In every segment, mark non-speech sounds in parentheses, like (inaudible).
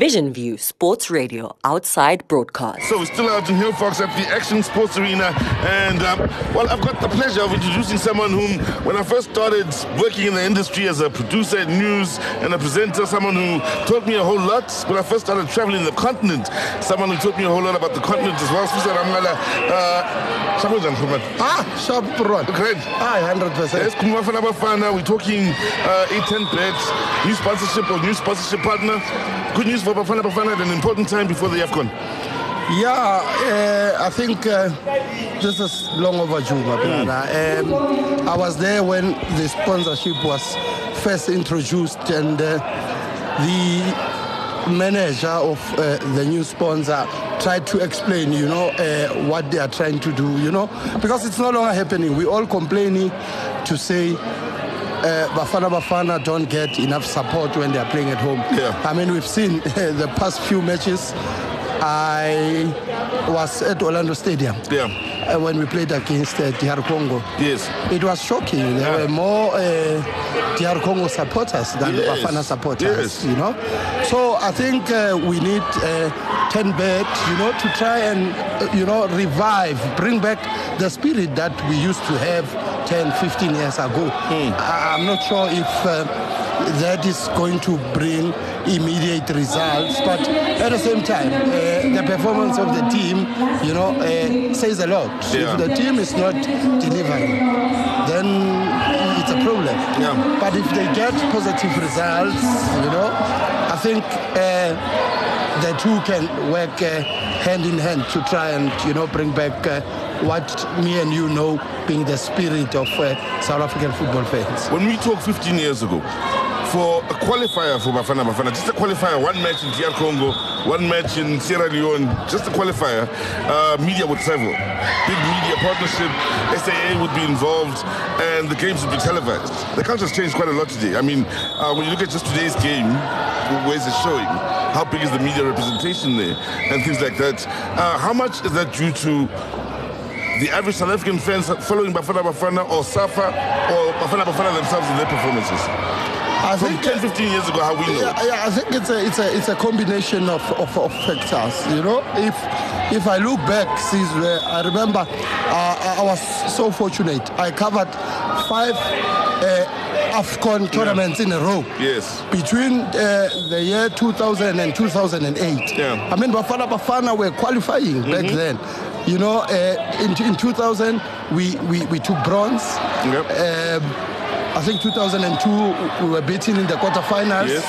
Vision View Sports Radio outside broadcast. So we're still out in Hillfox at the Action Sports Arena, and um, well, I've got the pleasure of introducing someone whom, when I first started working in the industry as a producer at news and a presenter, someone who taught me a whole lot when I first started traveling the continent. Someone who taught me a whole lot about the continent as well. Sisa Ramara, uh, Samuel Janfuman. Ah, sharp run. Great. Ah, 100%. Yes, Kumafana Bafana, we're talking uh, A10 bets, new sponsorship or new sponsorship partner. Good news for Bafana Bafana at an important time before the AFCON. Yeah, uh, I think uh, this is long overdue, my brother. Um, I was there when the sponsorship was first introduced, and uh, the manager of uh, the new sponsor tried to explain, you know, uh, what they are trying to do, you know, because it's no longer happening. We all complaining to say uh, Bafana Bafana don't get enough support when they are playing at home. Yeah. I mean, we've seen (laughs) the past few matches. I was at Orlando Stadium Yeah. uh, when we played against uh, DR Congo. Yes. It was shocking. There Yeah. were more uh, DR Congo supporters than Yes. Bafana supporters. Yes. You know, so I think uh, we need ten bet, you know, to try and uh, you know revive, bring back the spirit that we used to have 10, 15 years ago. Hmm. I- I'm not sure if. Uh, that is going to bring immediate results, but at the same time, uh, the performance of the team, you know, uh, says a lot. Yeah. If the team is not delivering, then it's a problem. Yeah. But if they get positive results, you know, I think uh, the two can work uh, hand in hand to try and you know bring back uh, what me and you know being the spirit of uh, South African football fans. When we talked 15 years ago, for a qualifier for Bafana Bafana, just a qualifier, one match in DR Congo, one match in Sierra Leone, just a qualifier, uh, media would travel. Big media partnership, SAA would be involved, and the games would be televised. The culture's changed quite a lot today. I mean, uh, when you look at just today's game, where's it showing? How big is the media representation there? And things like that. Uh, how much is that due to the average South African fans following Bafana Bafana or Safa or Bafana Bafana themselves in their performances? I From think 10, 15 years ago, how we know. Yeah, I think it's a it's a it's a combination of, of, of factors. You know, if if I look back, Sizwe, I remember uh, I was so fortunate. I covered five uh, Afcon tournaments in a row. Yes. Between uh, the year 2000 and 2008. Yeah. I mean, Bafana Bafana were qualifying back then. You know, uh, in, in 2000, we, we, we took bronze. Yep. Um, I think 2002 we were beaten in the quarterfinals. Yes.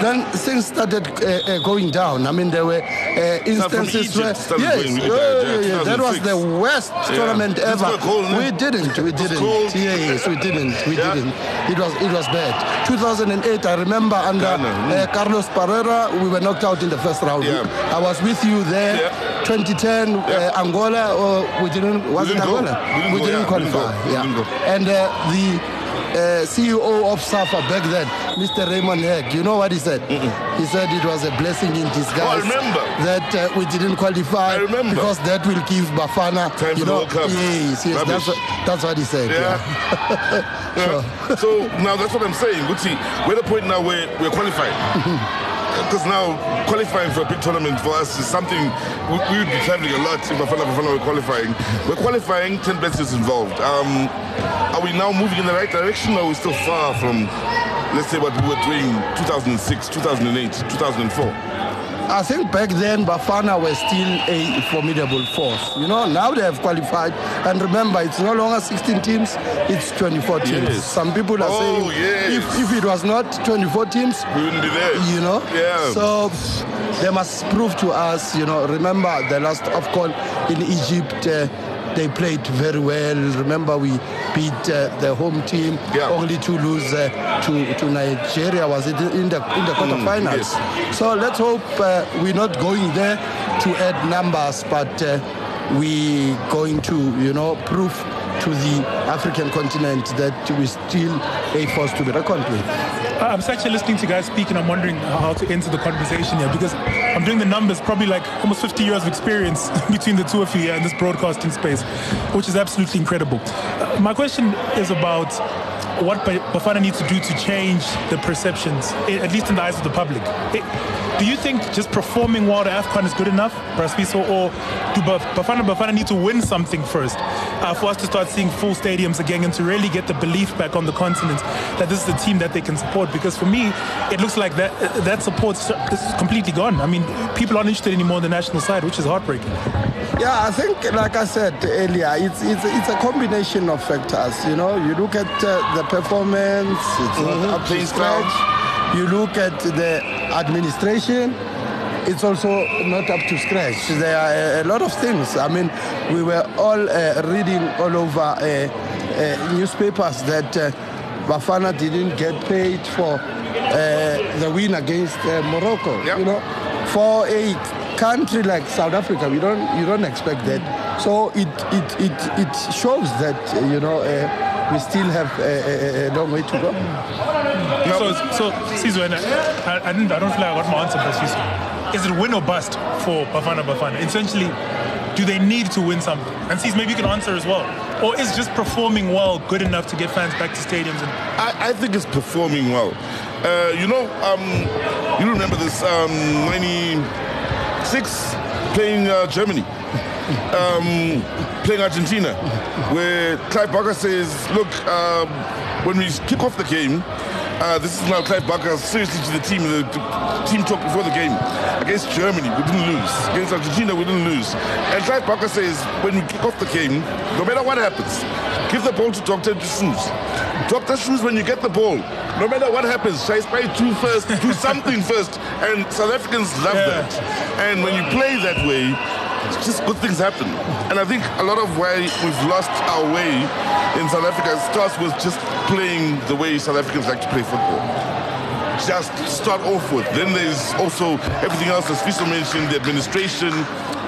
Then things started uh, uh, going down. I mean, there were uh, instances where yes, going yeah, yeah, that was the worst tournament ever. cold, we didn't, we didn't. yes, we didn't, we didn't. It was it was bad. 2008, I remember under mm. uh, Carlos Parreira, we were knocked out in the first round. I was with you there. Yeah. 2010, Yeah. uh, Angola, or we didn't. Was it. Angola? We didn't go, didn't go. qualify. Yeah. And uh, the uh, CEO of SAFA back then, Mr. Raymond Hack, you know what he said? He said it was a blessing in disguise Oh, that uh, we didn't qualify because that will give Bafana, Time you the know, yes, yes, that's what, that's what he said. Yeah. Yeah. (laughs) So now that's what I'm saying. We're at a point now where we're qualifying. Because now qualifying for a big tournament for us is something we, we would be traveling a lot if Bafana Bafana were qualifying. We're qualifying, 10 bets is involved. Um, are we now moving in the right direction or are we still far from, let's say, what we were doing 2006, 2008, 2004? I think back then Bafana were still a formidable force. You know, now they have qualified. And remember, it's no longer 16 teams, it's 24 teams. Yes. Some people are Oh, saying yes. if, if it was not 24 teams, We wouldn't be there. you know? Yeah. So they must prove to us, you know, remember the last AFCON in Egypt, uh, they played very well. Remember we beat uh, the home team Yeah. only to lose uh, to, to Nigeria, was it in the, in the quarterfinals? Mm, yes. So let's hope uh, we're not going there to add numbers, but uh, we going to, you know, prove to the African continent that we're still a force to be reckoned with. I'm actually listening to you guys speak and I'm wondering how to enter the conversation here because I'm doing the numbers, probably like almost 50 years of experience (laughs) between the two of you here in this broadcasting space, which is absolutely incredible. Uh, my question is about what Bafana needs to do to change the perceptions, at least in the eyes of the public. I- Do you think just performing well to AFCON is good enough, Brasfiso, or do Bafana Bafana need to win something first uh, for us to start seeing full stadiums again and to really get the belief back on the continent that this is a team that they can support? Because for me, it looks like that that support is completely gone. I mean, people aren't interested anymore on the national side, which is heartbreaking. Yeah, I think, like I said earlier, it's it's, it's a combination of factors. You know, you look at uh, the performance, it's mm-hmm. not up to scratch. You look at the administration, it's also not up to scratch. There are a lot of things. I mean, we were all uh, reading all over uh, uh, newspapers that uh, Bafana didn't get paid for uh, the win against uh, Morocco. Yep. You know, for a country like South Africa, we don't you don't expect that. So it it it, it shows that you know we still have a, a, a long way to go. So, so Sizo, I, I, didn't, I don't feel like I got my answer, but Sizo, is it win or bust for Bafana Bafana? Essentially, do they need to win something? And Sizo, maybe you can answer as well. Or is just performing well good enough to get fans back to stadiums? And- I, I think it's performing well. Uh, you know, um, you remember this um, 96 playing uh, Germany um, playing Argentina, where Clive Barker says, look, um, when we kick off the game, uh, this is now Clive Barker seriously to the team. The, the, team talk before the game. Against Germany, we didn't lose. Against Argentina, we didn't lose. And Clive Barker says, when we kick off the game, no matter what happens, give the ball to Dr. Shoes. Dr. Shoes, when you get the ball, no matter what happens, try spy two first, do something (laughs) first. And South Africans love yeah. that. And when you play that way, just good things happen. And I think a lot of why we've lost our way in South Africa starts with just playing the way South Africans like to play football. Just start off with. Then there's also everything else, as Fiso mentioned, the administration,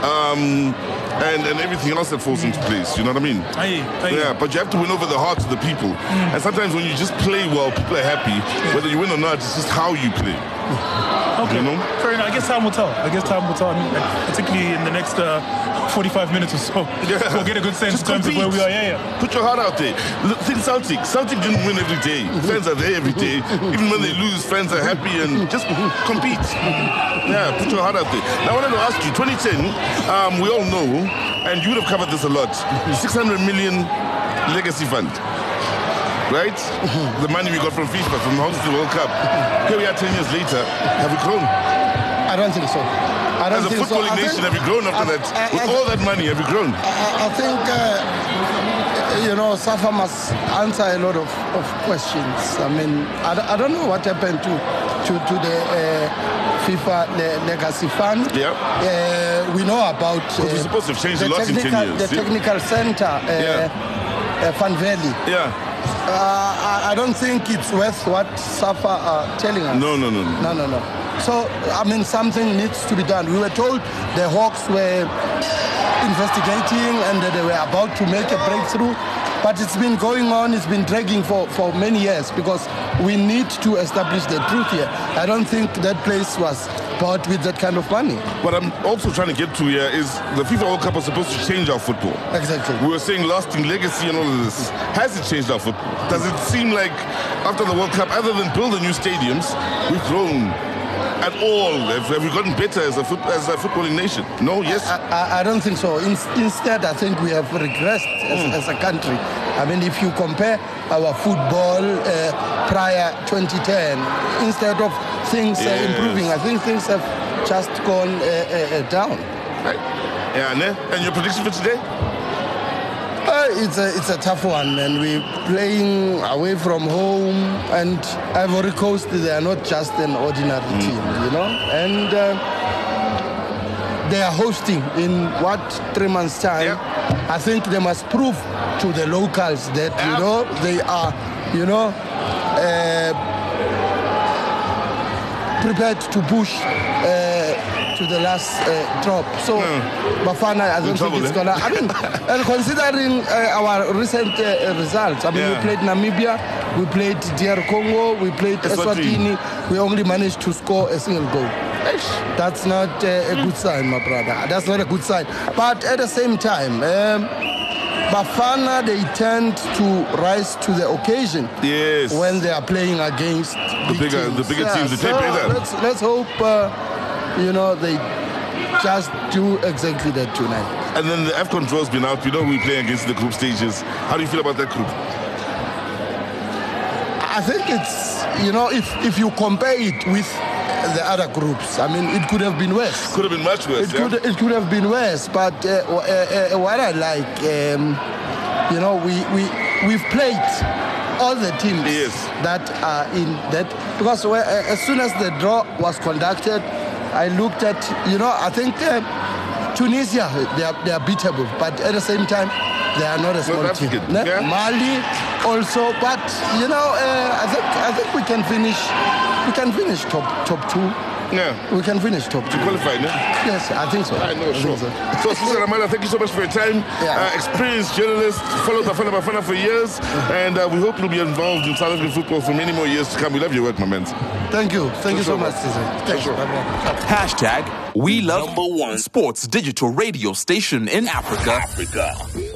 um, and, and everything else that falls into place. You know what I mean? Aye, aye. Yeah, but you have to win over the hearts of the people. Mm. And sometimes when you just play well, people are happy. Whether you win or not, it's just how you play. Okay. You know? Fair enough. I guess time will tell. I guess time will tell. I mean, particularly in the next uh, 45 minutes or so. Yeah. We'll get a good sense in terms compete. of where we are. Yeah, yeah. Put your heart out there. Look, think Celtic. Celtic didn't win every day. Fans are there every day. Even when they lose, fans are happy and just compete. Yeah, put your heart out there. Now, I wanted to ask you 2010, um, we all know, and you would have covered this a lot 600 million legacy fund right? the money we got from FIFA, from the the World Cup. Here we are 10 years later. Have we grown? I don't think so. I don't As a think footballing so. nation, think, have you grown after I, that? I, With I, all that money, have you grown? I, think, uh, you know, Safa must answer a lot of, of questions. I mean, I, I don't know what happened to to, to the uh, FIFA le- legacy fund. Yeah. Uh, we know about uh, we're supposed to have changed the, a lot in 10 technical, years, the yeah. technical center, uh, Yeah. uh, Fun Valley. Yeah. Uh, I, I don't think it's worth what Safa are telling us. No, no, no, no. No, no, no. So, I mean, something needs to be done. We were told the Hawks were investigating and that they were about to make a breakthrough. But it's been going on, it's been dragging for, for many years because we need to establish the truth here. I don't think that place was bought with that kind of money. What I'm also trying to get to here is the FIFA World Cup was supposed to change our football. Exactly. We were saying lasting legacy and all of this. Has it changed our football? Does it seem like after the World Cup, other than building new stadiums, we've grown at all? Have, have we gotten better as a, foot, as a footballing nation? No? Yes? I, I, I don't think so. In, instead, I think we have regressed as, as a country. I mean, if you compare our football uh, prior 2010, instead of things uh, improving, I think things have just gone uh, uh, uh, down. Right. Yeah. And your prediction for today? It's a it's a tough one, and we're playing away from home. And Ivory Coast, they are not just an ordinary team, you know. And uh, they are hosting in what three months' time. Yeah. I think they must prove to the locals that Yeah. you know they are, you know. Uh, prepared to push uh, to the last uh, drop. So Bafana, I don't think it's eh? gonna. I mean, and (laughs) considering uh, our recent uh, results, I mean, Yeah. we played Namibia, we played DR Congo, we played Eswatini. Eswatini. We only managed to score a single goal. That's not uh, a good sign, my brother. That's not a good sign. But at the same time. Um, Bafana, they tend to rise to the occasion Yes. when they are playing against the bigger- the bigger teams, they play. Let's, let's hope uh, you know, they just do exactly that tonight. And then the AFCON draw's been out. You know we play against the group stages. How do you feel about that group? I think it's, you know, if, if you compare it with the other groups, I mean, it could have been worse. Could have been much worse. It yeah? could, it could have been worse, but uh, uh, uh, what I like, um, you know, we, we, we've played all the teams Yes. that are in that, because uh, as soon as the draw was conducted, I looked at, you know, I think uh, Tunisia, they are, they are beatable, but at the same time, they are not a small team. African, Ne? yeah. Mali also, but you know, uh, I think I think we can finish, we can finish top top two. Yeah. We can finish top two. Qualified, no? Yes, I think so. I know, think sure. so. So, Susan Amala, thank you so much for your time. Yeah. Uh, experienced journalist, followed Bafana Bafana for years, and uh, we hope you'll be involved in South African football for many more years to come. We love your work, my man. Thank you. Thank you so sure, much, man. Cesar. Thank sure. you. Bye-bye. Hashtag We Love Number One Sports Digital Radio Station in Africa. Africa.